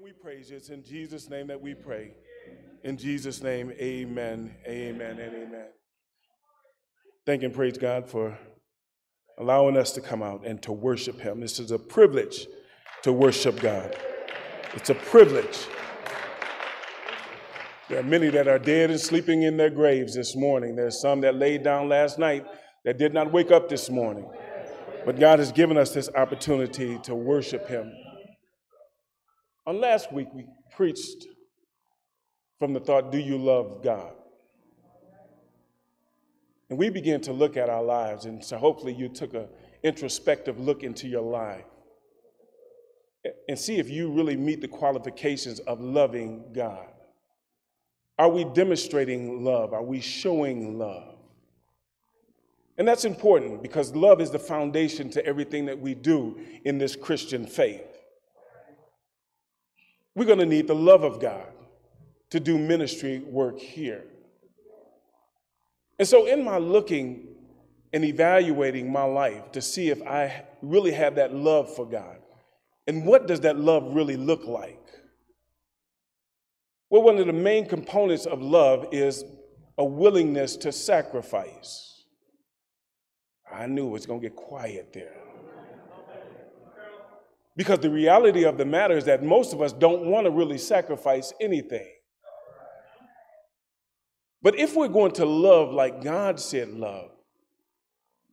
and we praise you. It's in Jesus' name that we pray. In Jesus' name, amen, amen, and amen. Thank and praise God for allowing us to come out and to worship Him. This is a privilege to worship God. It's a privilege. There are many that are dead and sleeping in their graves this morning. There's some that laid down last night that did not wake up this morning. But God has given us this opportunity to worship Him. On last week, we preached from the thought, Do you love God? And we began to look at our lives, and so hopefully you took an introspective look into your life and see if you really meet the qualifications of loving God. Are we demonstrating love? Are we showing love? And that's important because love is the foundation to everything that we do in this Christian faith. We're going to need the love of God to do ministry work here. And so, in my looking and evaluating my life to see if I really have that love for God, and what does that love really look like? Well, one of the main components of love is a willingness to sacrifice. I knew it was going to get quiet there. Because the reality of the matter is that most of us don't want to really sacrifice anything. But if we're going to love like God said love,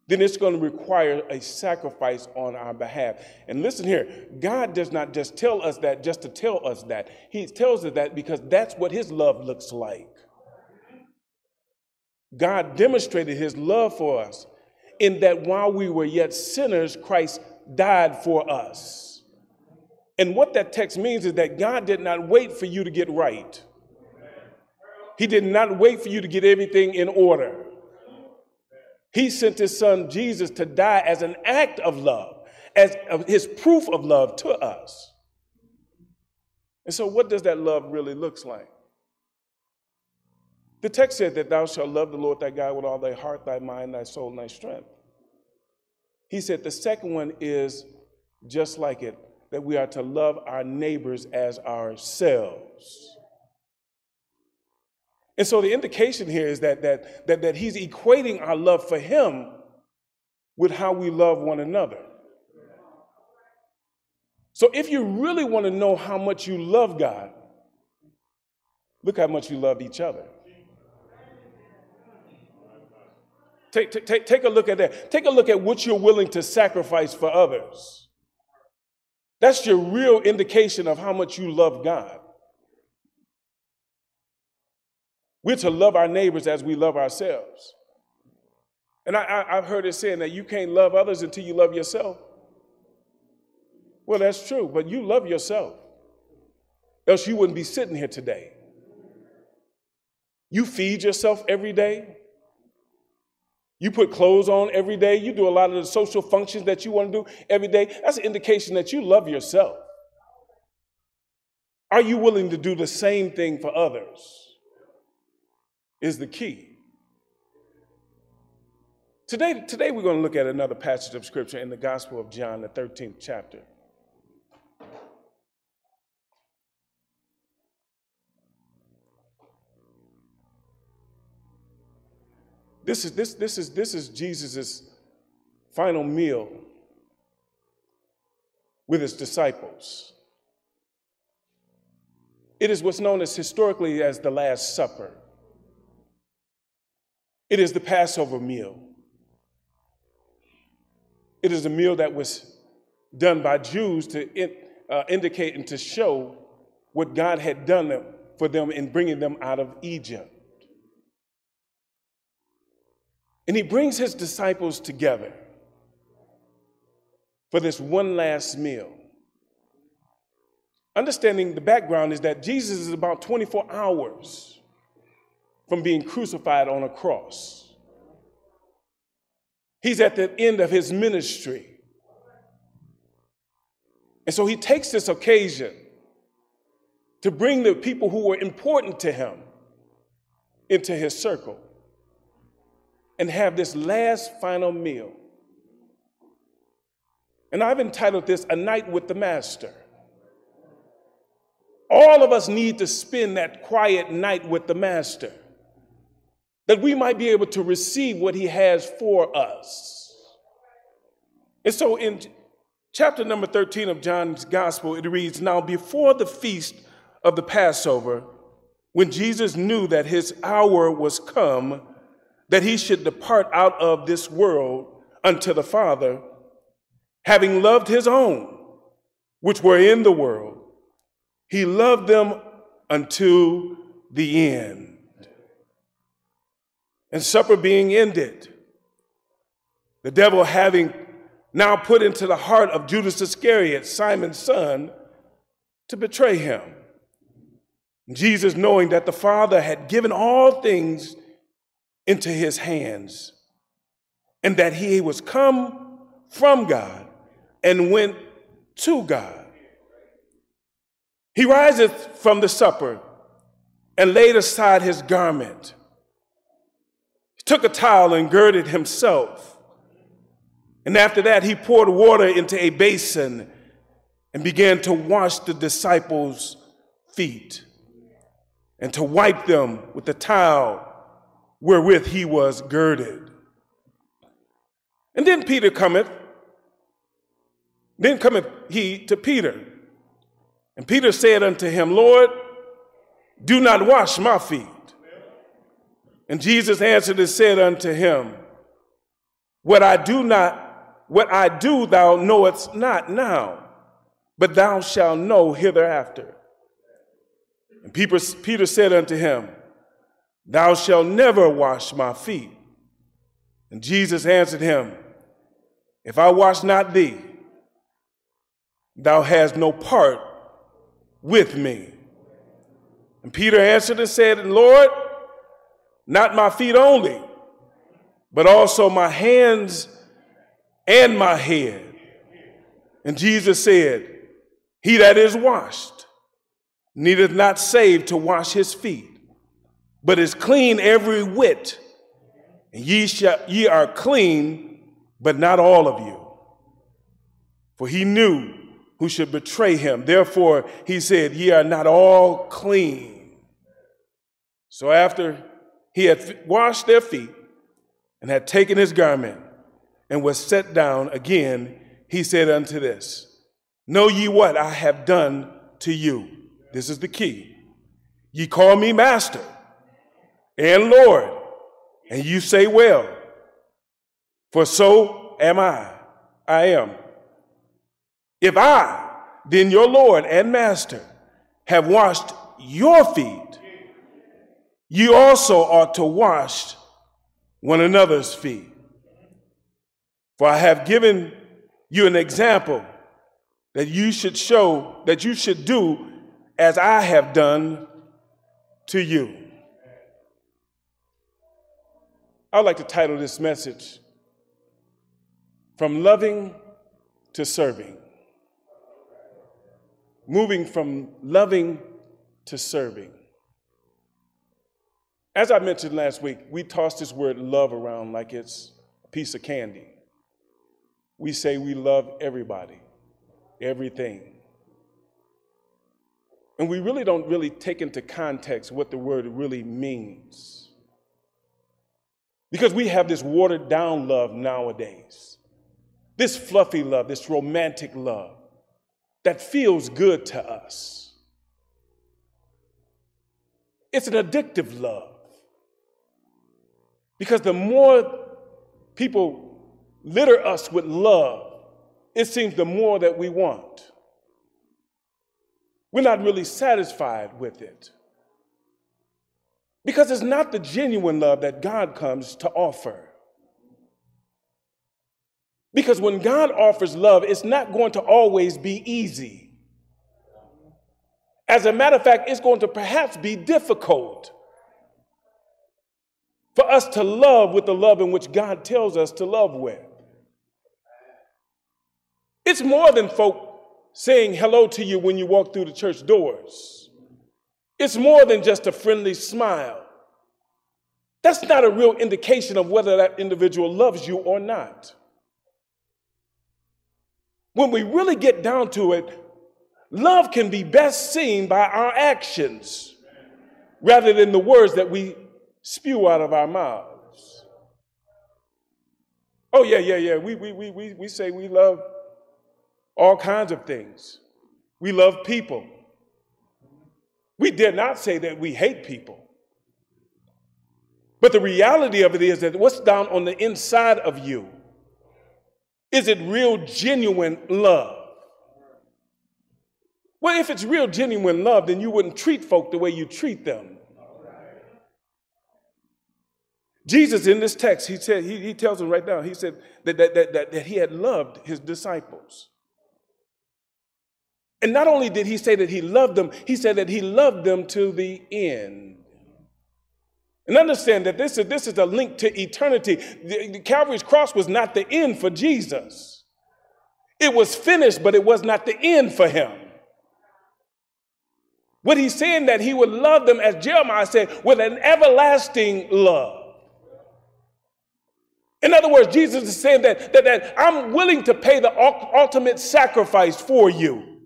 then it's going to require a sacrifice on our behalf. And listen here, God does not just tell us that just to tell us that. He tells us that because that's what His love looks like. God demonstrated His love for us in that while we were yet sinners, Christ died for us. And what that text means is that God did not wait for you to get right. He did not wait for you to get everything in order. He sent his son Jesus to die as an act of love, as his proof of love to us. And so, what does that love really looks like? The text said that thou shalt love the Lord thy God with all thy heart, thy mind, thy soul, and thy strength. He said the second one is just like it, that we are to love our neighbors as ourselves. And so the indication here is that, that, that, that he's equating our love for him with how we love one another. So if you really want to know how much you love God, look how much you love each other. Take, take, take a look at that. Take a look at what you're willing to sacrifice for others. That's your real indication of how much you love God. We're to love our neighbors as we love ourselves. And I, have heard it saying that you can't love others until you love yourself. Well, that's true, but you love yourself. Else you wouldn't be sitting here today. You feed yourself every day. You put clothes on every day. You do a lot of the social functions that you want to do every day. That's an indication that you love yourself. Are you willing to do the same thing for others? is the key. Today, today we're going to look at another passage of scripture in the Gospel of John, the 13th chapter. This is, this, this is, this is Jesus' final meal with his disciples. It is what's known as historically as the Last Supper. It is the Passover meal. It is a meal that was done by Jews to uh, indicate and to show what God had done for them in bringing them out of Egypt. And he brings his disciples together for this one last meal. Understanding the background is that Jesus is about 24 hours from being crucified on a cross. He's at the end of his ministry. And so he takes this occasion to bring the people who were important to him into his circle and have this last final meal. And I've entitled this A Night with the Master. all of us need to spend that quiet night with the Master, that we might be able to receive what He has for us. And so in chapter number 13 of John's Gospel, it reads Now, before the feast of the Passover, when Jesus knew that his hour was come, that he should depart out of this world unto the Father, having loved his own, which were in the world, he loved them unto the end. And supper being ended, the devil having now put into the heart of Judas Iscariot, Simon's son, to betray him. Jesus, knowing that the Father had given all things into his hands, and that he was come from God and went to God. He riseth from the supper and laid aside his garment. He took a towel and girded himself. And after that, he poured water into a basin and began to wash the disciples' feet and to wipe them with the towel wherewith he was girded. And then Peter cometh, then cometh he to Peter and Peter said unto him, Lord, do not wash my feet. And Jesus answered and said unto him, What I do not, what I do thou knowest not now, but thou shalt know hereafter. And Peter said unto him, Thou shalt never wash my feet. And Jesus answered him, If I wash not thee, thou hast no part with me. And Peter answered and said, Lord, not my feet only, but also my hands and my head. And Jesus said, He that is washed needeth not save to wash his feet, but is clean every whit. And ye, shall, ye are clean, but not all of you. For he knew who should betray him. Therefore, he said, Ye are not all clean. So after he had washed their feet and had taken his garment and was set down again, he said unto this, Know ye what I have done to you? This is the key. Ye call me master and Lord, and you say, Well, for so am I. I am. If I, then your Lord and Master, have washed your feet, you also ought to wash one another's feet. For I have given you an example that you should show, that you should do as I have done to you. I'd like to title this message From Loving to Serving moving from loving to serving. As I mentioned last week, we toss this word love around like it's a piece of candy. We say we love everybody, everything. And we really don't really take into context what the word really means. Because we have this watered down love nowadays, this fluffy love, this romantic love that feels good to us. It's an addictive love. Because the more people litter us with love, it seems the more that we want. We're not really satisfied with it. Because it's not the genuine love that God comes to offer. Because when God offers love, it's not going to always be easy. As a matter of fact, it's going to perhaps be difficult for us to love with the love in which God tells us to love with. It's more than folk saying hello to you when you walk through the church doors. It's more than just a friendly smile. That's not a real indication of whether that individual loves you or not. When we really get down to it, love can be best seen by our actions rather than the words that we spew out of our mouths. Oh, yeah, yeah, yeah. We, we, we, we, we say we love all kinds of things. We love people. We dare not say that we hate people. But the reality of it is that what's down on the inside of you is it real, genuine love? Well, if it's real, genuine love, then you wouldn't treat folk the way you treat them. Jesus, in this text, he said, he, he tells them right now, he said that, that, that, that, that he had loved his disciples. And not only did he say that he loved them, he said that he loved them to the end. And understand that this is, this is a link to eternity. The, the Calvary's cross was not the end for Jesus. It was finished, but it was not the end for him. What he's saying that he would love them, as Jeremiah said, with an everlasting love. In other words, Jesus is saying that, that, that I'm willing to pay the ultimate sacrifice for you.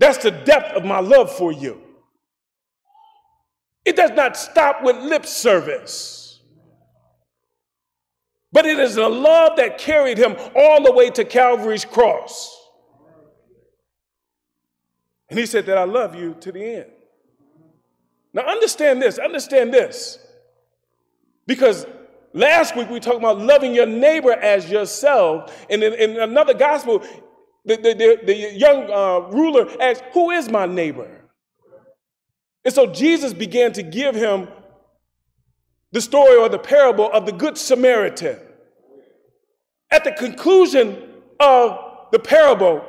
That's the depth of my love for you. It does not stop with lip service, but it is a love that carried him all the way to Calvary's cross. And he said that I love you to the end. Now, understand this, understand this. Because last week we talked about loving your neighbor as yourself. And in, in another gospel, the, the, the, the young uh, ruler asked, Who is my neighbor? And so Jesus began to give him the story or the parable of the Good Samaritan. At the conclusion of the parable,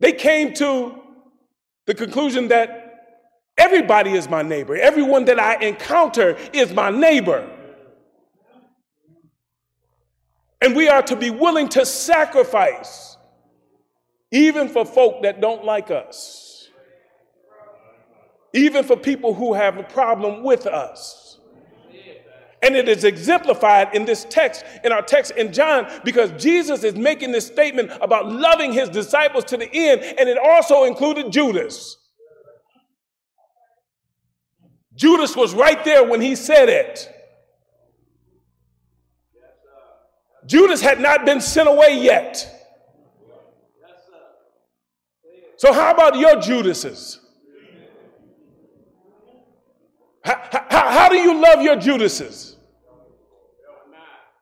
they came to the conclusion that everybody is my neighbor. Everyone that I encounter is my neighbor. And we are to be willing to sacrifice, even for folk that don't like us even for people who have a problem with us. And it is exemplified in this text, in our text in John, because Jesus is making this statement about loving his disciples to the end, and it also included Judas. Judas was right there when he said it. Judas had not been sent away yet. So, how about your Judases? How, how, how do you love your Judases?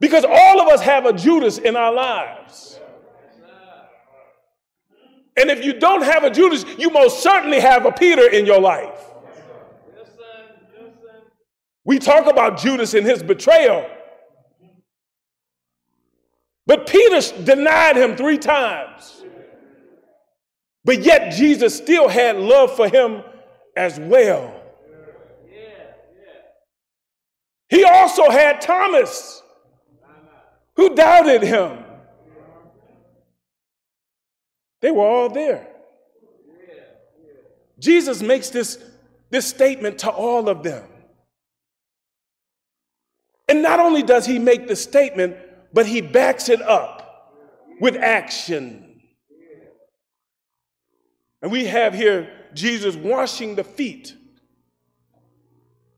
Because all of us have a Judas in our lives. And if you don't have a Judas, you most certainly have a Peter in your life. We talk about Judas and his betrayal. But Peter denied him three times. But yet Jesus still had love for him as well. He also had Thomas, who doubted him. They were all there. Jesus makes this, this statement to all of them. And not only does he make the statement, but he backs it up with action. And we have here Jesus washing the feet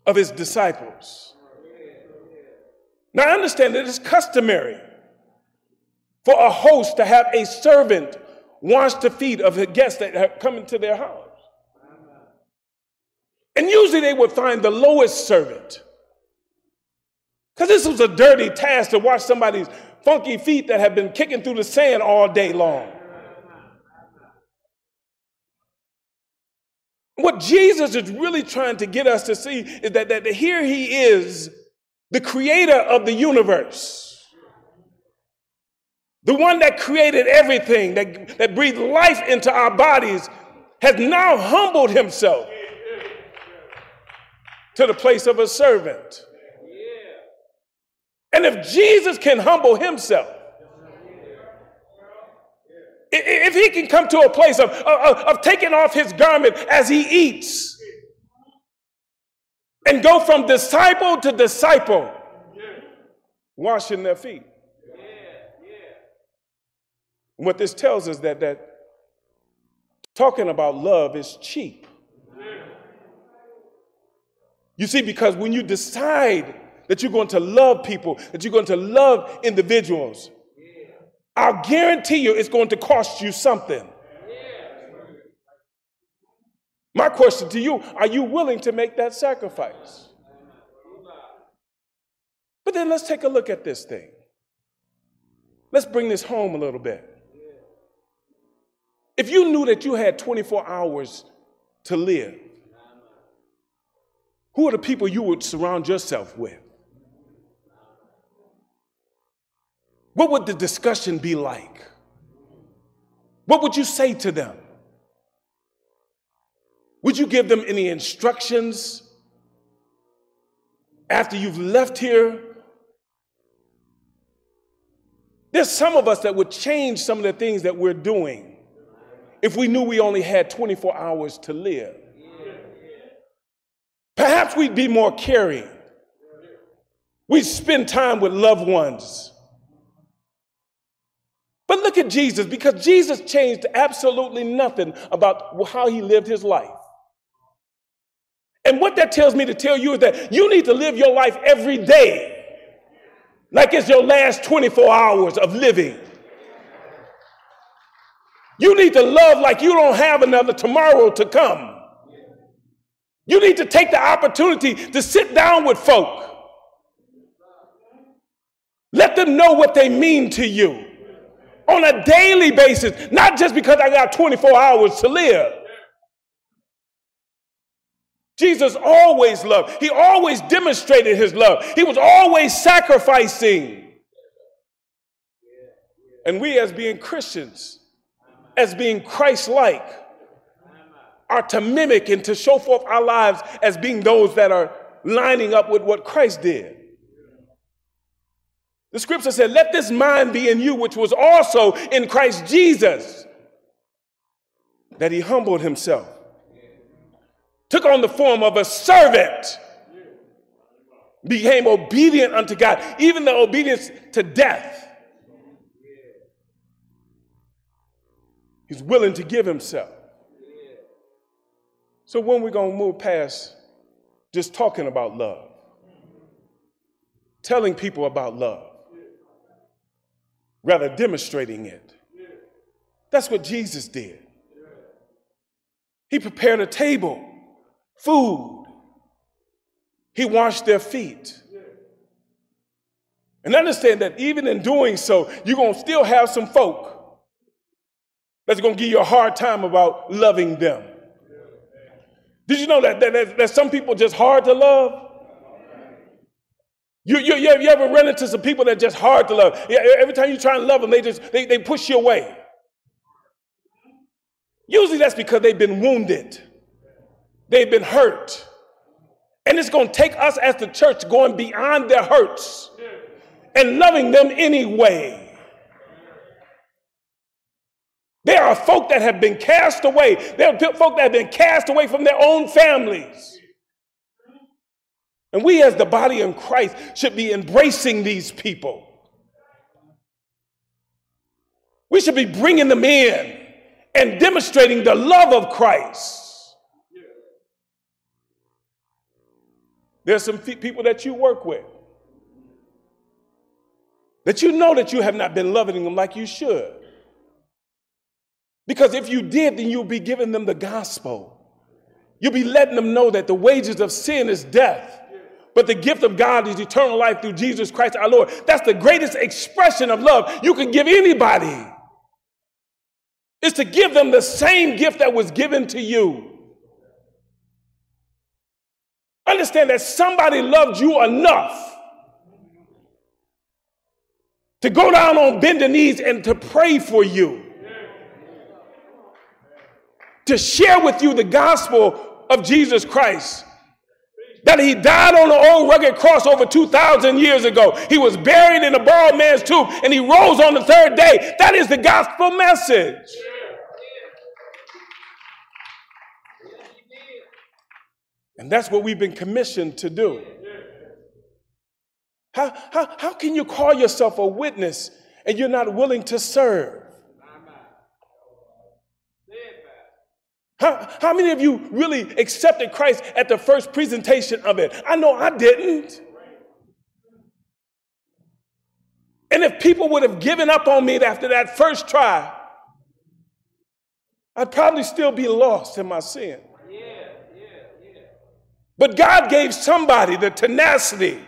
of his disciples. Now, I understand that it's customary for a host to have a servant wash the feet of the guests that have come into their house. And usually they would find the lowest servant. Because this was a dirty task to wash somebody's funky feet that have been kicking through the sand all day long. What Jesus is really trying to get us to see is that, that here he is the creator of the universe, the one that created everything, that, that breathed life into our bodies, has now humbled himself to the place of a servant. And if Jesus can humble himself, if he can come to a place of, of, of taking off his garment as he eats, and go from disciple to disciple, washing their feet. What this tells us that that talking about love is cheap. You see, because when you decide that you're going to love people, that you're going to love individuals, I'll guarantee you it's going to cost you something. My question to you are you willing to make that sacrifice? But then let's take a look at this thing. Let's bring this home a little bit. If you knew that you had 24 hours to live, who are the people you would surround yourself with? What would the discussion be like? What would you say to them? Would you give them any instructions after you've left here? There's some of us that would change some of the things that we're doing if we knew we only had 24 hours to live. Perhaps we'd be more caring. We'd spend time with loved ones. But look at Jesus, because Jesus changed absolutely nothing about how he lived his life. And what that tells me to tell you is that you need to live your life every day like it's your last 24 hours of living. You need to love like you don't have another tomorrow to come. You need to take the opportunity to sit down with folk. Let them know what they mean to you on a daily basis, not just because I got 24 hours to live. Jesus always loved. He always demonstrated his love. He was always sacrificing. And we, as being Christians, as being Christ like, are to mimic and to show forth our lives as being those that are lining up with what Christ did. The scripture said, Let this mind be in you, which was also in Christ Jesus, that he humbled himself, took on the form of a servant, became obedient unto God, even the obedience to death. He's willing to give himself. So when we're going to move past just talking about love, telling people about love, rather demonstrating it. That's what Jesus did. He prepared a table, food. He washed their feet. And understand that even in doing so, you're going to still have some folk that's going to give you a hard time about loving them. Did you know that, that, that some people just hard to love? You, you, you, ever run into some people that are just hard to love? Every time you try and love them, they just they, they push you away. Usually that's because they've been wounded. They've been hurt. And it's going to take us as the church going beyond their hurts and loving them anyway. There are folk that have been cast away. There are folk that have been cast away from their own families. And we, as the body in Christ, should be embracing these people. We should be bringing them in and demonstrating the love of Christ. There's some people that you work with that you know that you have not been loving them like you should. Because if you did, then you'll be giving them the gospel. You'll be letting them know that the wages of sin is death, but the gift of God is eternal life through Jesus Christ our Lord. That's the greatest expression of love you can give anybody. Is to give them the same gift that was given to you. Understand that somebody loved you enough to go down on bended knees and to pray for you to share with you the gospel of Jesus Christ. That he died on the old rugged cross over 2,000 years ago. He was buried in a borrowed man's tomb and he rose on the third day. That is the gospel message. And that's what we've been commissioned to do. How, how, how can you call yourself a witness and you're not willing to serve? How, how many of you really accepted Christ at the first presentation of it? I know I didn't. And if people would have given up on me after that first try, I'd probably still be lost in my sin. But God gave somebody the tenacity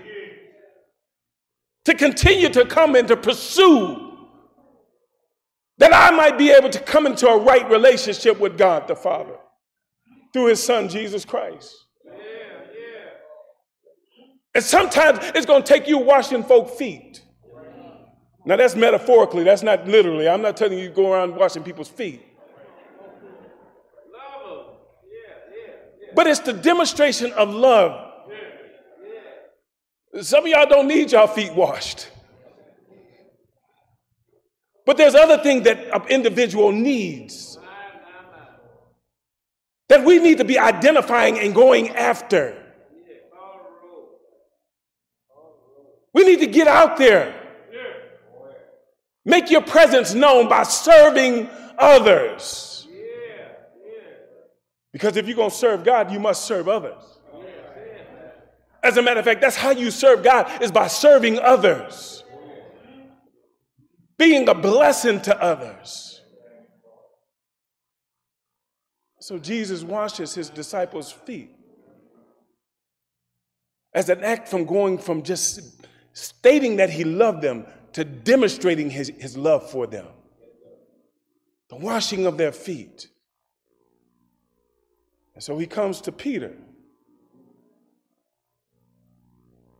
to continue to come and to pursue that I might be able to come into a right relationship with God the Father through his son Jesus Christ. yeah And sometimes it's going to take you washing folk feet. Now that's metaphorically, that's not literally. I'm not telling you go around washing people's feet. But it's the demonstration of love. Some of y'all don't need y'all feet washed. But there's other things that an individual needs that we need to be identifying and going after. We need to get out there. Make your presence known by serving others. Because if you're going to serve God, you must serve others. As a matter of fact, that's how you serve God is by serving others being a blessing to others. So Jesus washes his disciples' feet as an act from going from just stating that he loved them to demonstrating his, his love for them. The washing of their feet. And so he comes to Peter.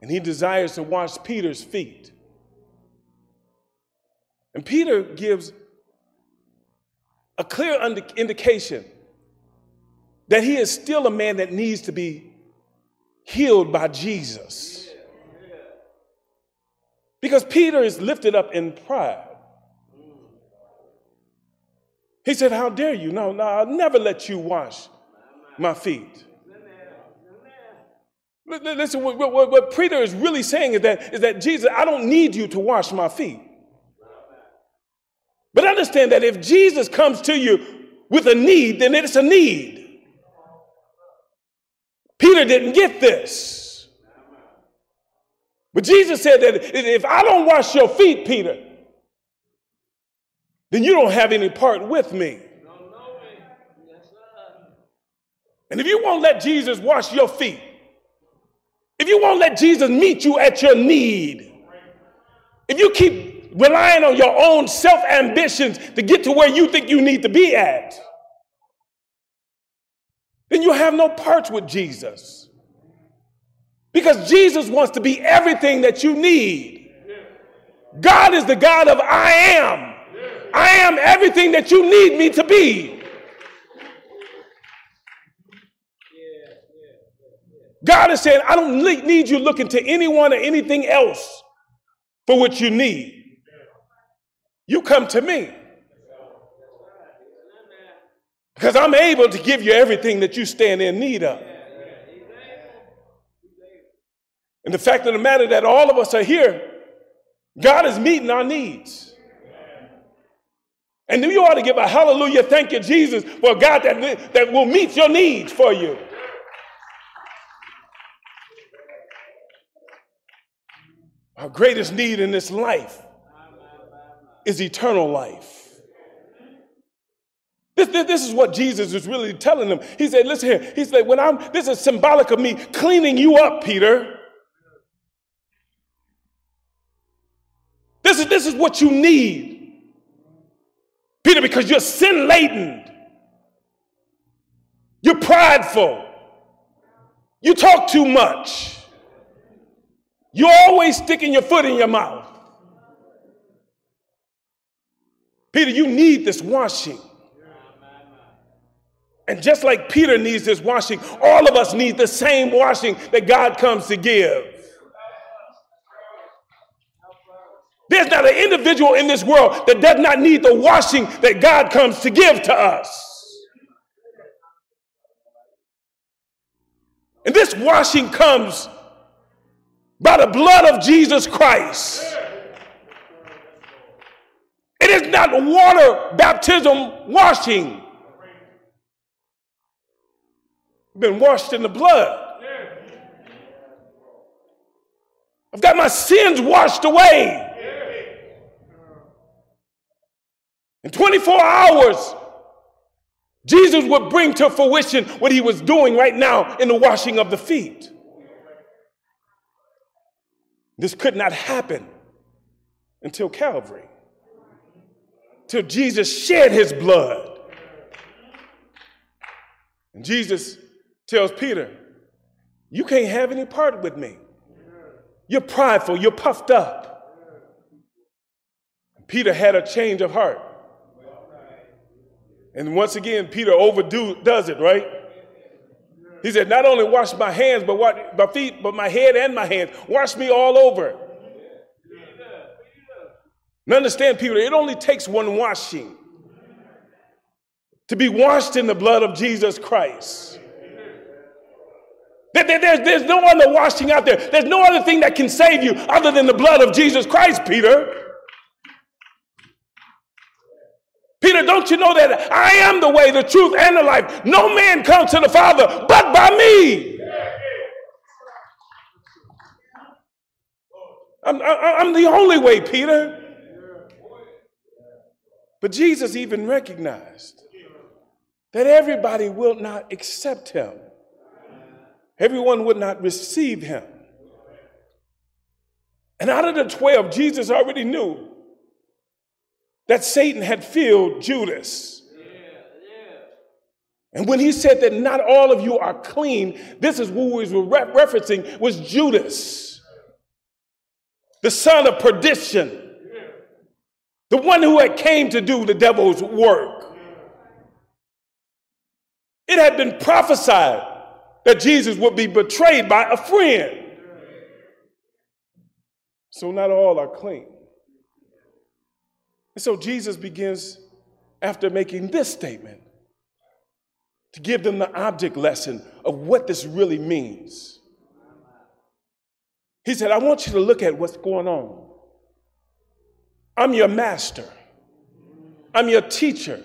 And he desires to wash Peter's feet. And Peter gives a clear indication that he is still a man that needs to be healed by Jesus. Because Peter is lifted up in pride. He said, How dare you? No, no, I'll never let you wash my feet. Listen, what, what, what Peter is really saying is that, is that Jesus, I don't need you to wash my feet. But understand that if Jesus comes to you with a need, then it's a need. Peter didn't get this. But Jesus said that if I don't wash your feet, Peter, then you don't have any part with me. And if you won't let Jesus wash your feet, if you won't let Jesus meet you at your need, if you keep relying on your own self ambitions to get to where you think you need to be at, then you have no parts with Jesus. Because Jesus wants to be everything that you need. God is the God of I am. I am everything that you need me to be. God is saying, I don't need you looking to anyone or anything else for what you need. You come to me. Because I'm able to give you everything that you stand in need of. And the fact of the matter that all of us are here, God is meeting our needs. And you ought to give a hallelujah, thank you, Jesus, for God that, that will meet your needs for you. Our greatest need in this life is eternal life. This, this, this, is what Jesus is really telling them. He said, listen here. He said, when I'm, this is symbolic of me cleaning you up, Peter. This is, this is what you need. Peter, because you're sin laden. You're prideful. You talk too much. You're always sticking your foot in your mouth. Peter, you need this washing. And just like Peter needs this washing, all of us need the same washing that God comes to give. There's not an individual in this world that does not need the washing that God comes to give to us. And this washing comes by the blood of Jesus Christ. Is not water baptism washing. been washed in the blood. I've got my sins washed away. In 24 hours, Jesus would bring to fruition what he was doing right now in the washing of the feet. This could not happen until Calvary, till Jesus shed his blood. And Jesus tells Peter, You can't have any part with me. You're prideful, you're puffed up. Peter had a change of heart. And once again, Peter overdo does it, right? He said, Not only wash my hands, but what my feet, but my head and my hands. Wash me all over. And understand, Peter, it only takes one washing to be washed in the blood of Jesus Christ. There's, there's no other washing out there. There's no other thing that can save you other than the blood of Jesus Christ, Peter. Peter, don't you know that I am the way, the truth, and the life? No man comes to the Father but by me. I'm, I'm the only way, Peter. But Jesus even recognized that everybody will not accept him, everyone would not receive him. And out of the 12, Jesus already knew that Satan had filled Judas. And when he said that not all of you are clean, this is who he was referencing was Judas, the son of perdition, the one who had came to do the devil's work. It had been prophesied that Jesus would be betrayed by a friend. So not all are clean. And so Jesus begins, after making this statement, to give them the object lesson of what this really means. He said, I want you to look at what's going on. I'm your master, I'm your teacher.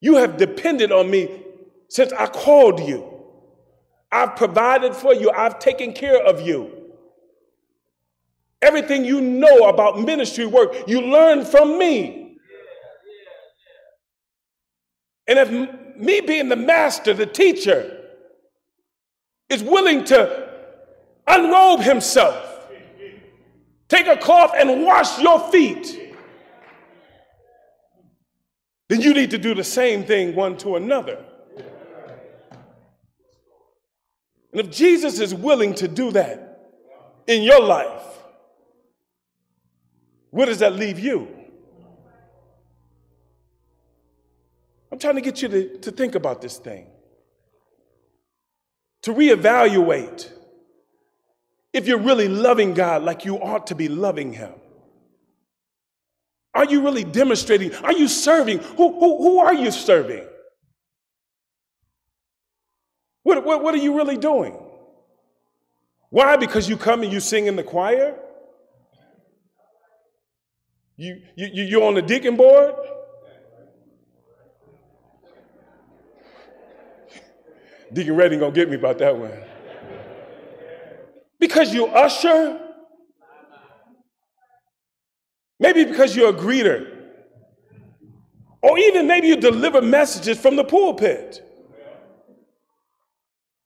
You have depended on me since I called you. I've provided for you, I've taken care of you. Everything you know about ministry work, you learn from me. And if me being the master, the teacher, is willing to unrobe himself, take a cloth and wash your feet, then you need to do the same thing one to another. And if Jesus is willing to do that in your life, where does that leave you? I'm trying to get you to, to think about this thing, to reevaluate if you're really loving God like you ought to be loving Him. Are you really demonstrating? Are you serving? Who, who, who are you serving? What, what, what are you really doing? Why? Because you come and you sing in the choir? You, you, you're on the deacon board? Deacon Redding gonna get me about that one. Because you usher? Maybe because you're a greeter. Or even maybe you deliver messages from the pulpit.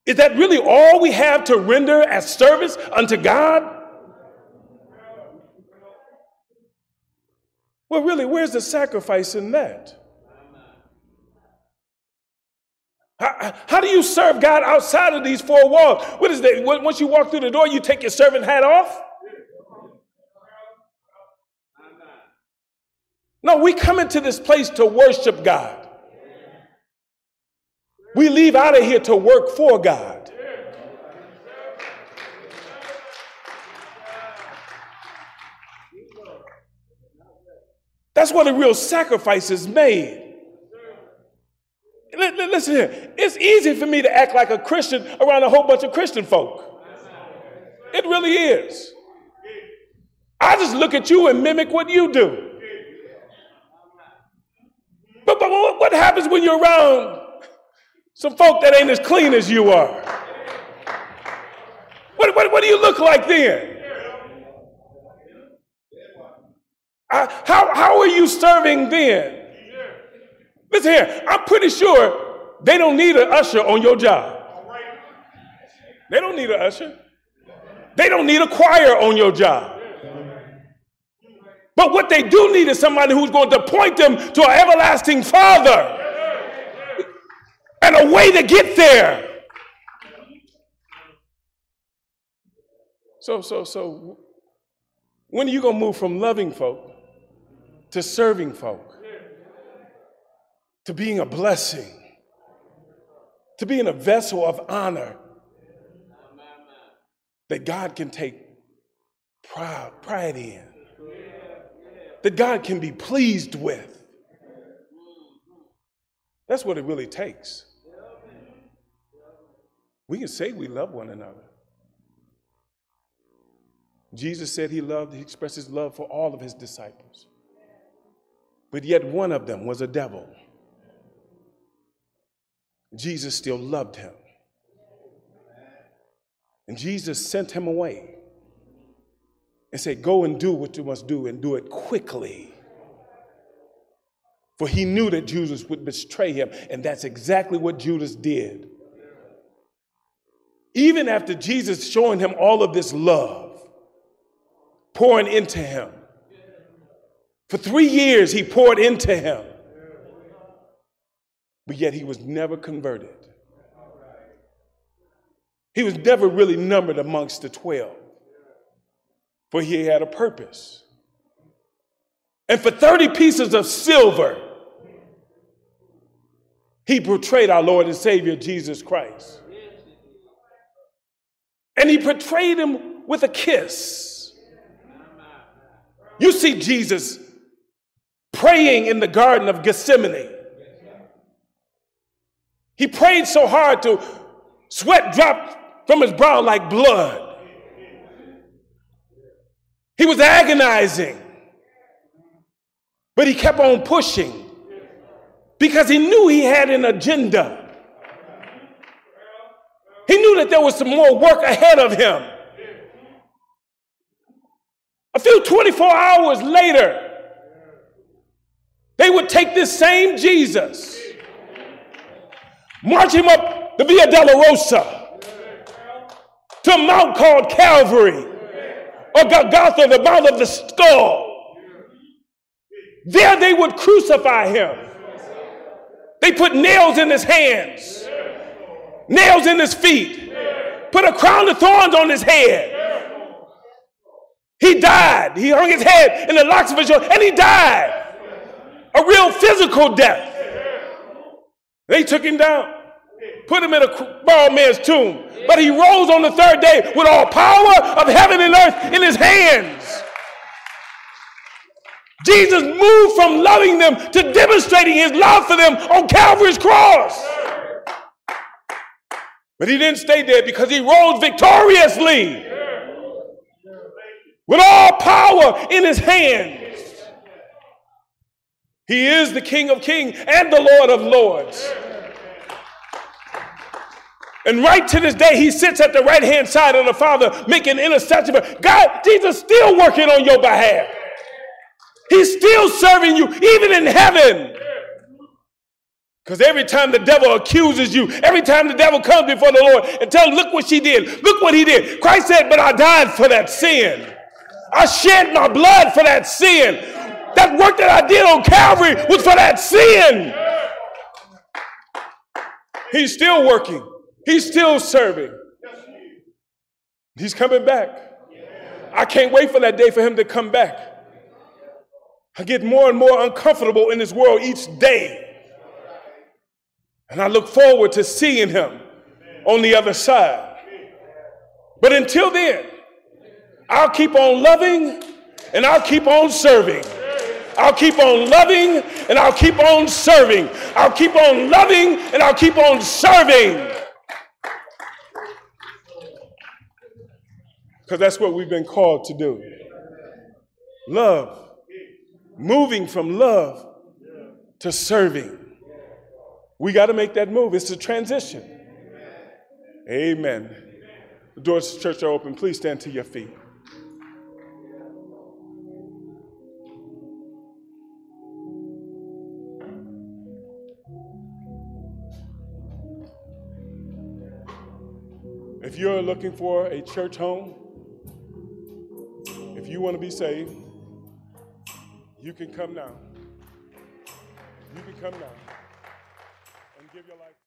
Is that really all we have to render as service unto God? Well, really, where's the sacrifice in that? How, do you serve God outside of these four walls? What is that? Once you walk through the door, you take your servant hat off? No, we come into this place to worship God. We leave out of here to work for God. That's where the real sacrifice is made. Listen here. It's easy for me to act like a Christian around a whole bunch of Christian folk. It really is. I just look at you and mimic what you do. But, but what happens when you're around Some folk that ain't as clean as you are. What, what, what do you look like then? How, how are you serving then? Listen here, I'm pretty sure they don't need an usher on your job. They don't need an usher. They don't need a choir on your job. But what they do need is somebody who's going to point them to an everlasting Father and a way to get there. So, so, so, when are you going to move from loving folk to serving folk, to being a blessing, to being a vessel of honor that God can take pride, in, that God can be pleased with? That's what it really takes. We can say we love one another. Jesus said he loved, he expressed his love for all of his disciples. But yet one of them was a devil. Jesus still loved him. And Jesus sent him away and said, Go and do what you must do and do it quickly. For he knew that Judas would betray him, and that's exactly what Judas did. Even after Jesus showing him all of this love, pouring into him, for three years he poured into him, but yet he was never converted. He was never really numbered amongst the 12, for he had a purpose. And for 30 pieces of silver, he portrayed our Lord and Savior Jesus Christ. And he portrayed him with a kiss. You see Jesus praying in the Garden of Gethsemane. He prayed so hard to sweat dropped from his brow like blood. He was agonizing, but he kept on pushing because he knew he had an agenda. He knew that there was some more work ahead of him. A few 24 hours later, they would take this same Jesus, march him up the Via Dolorosa to a mount called Calvary or Golgotha, the mount of the skull. There they would crucify him. They put nails in his hands, nails in his feet, put a crown of thorns on his head. He died. He hung his head in the locks of his hair, and he died a real physical death. They took him down, put him in a borrowed man's tomb. But he rose on the third day with all power of heaven and earth in his hands. Jesus moved from loving them to demonstrating his love for them on Calvary's cross. But he didn't stay there because he rose victoriously with all power in his hands. He is the King of kings and the Lord of lords. And right to this day, he sits at the right hand side of the Father making intercession. God, Jesus still working on your behalf. He's still serving you, even in heaven. Because every time the devil accuses you, every time the devil comes before the Lord and tells, look what she did, look what he did. Christ said, but I died for that sin. I shed my blood for that sin. That work that I did on Calvary was for that sin. He's still working. He's still serving. He's coming back. I can't wait for that day for him to come back. I get more and more uncomfortable in this world each day. And I look forward to seeing him on the other side. But until then, I'll keep on loving and I'll keep on serving. I'll keep on loving and I'll keep on serving. I'll keep on loving and I'll keep on serving. Because that's what we've been called to do. Love. Moving from love to serving. We got to make that move. It's a transition. Amen. The doors to the church are open. Please stand to your feet. If you're looking for a church home, if you want to be saved, you can come now. You can come now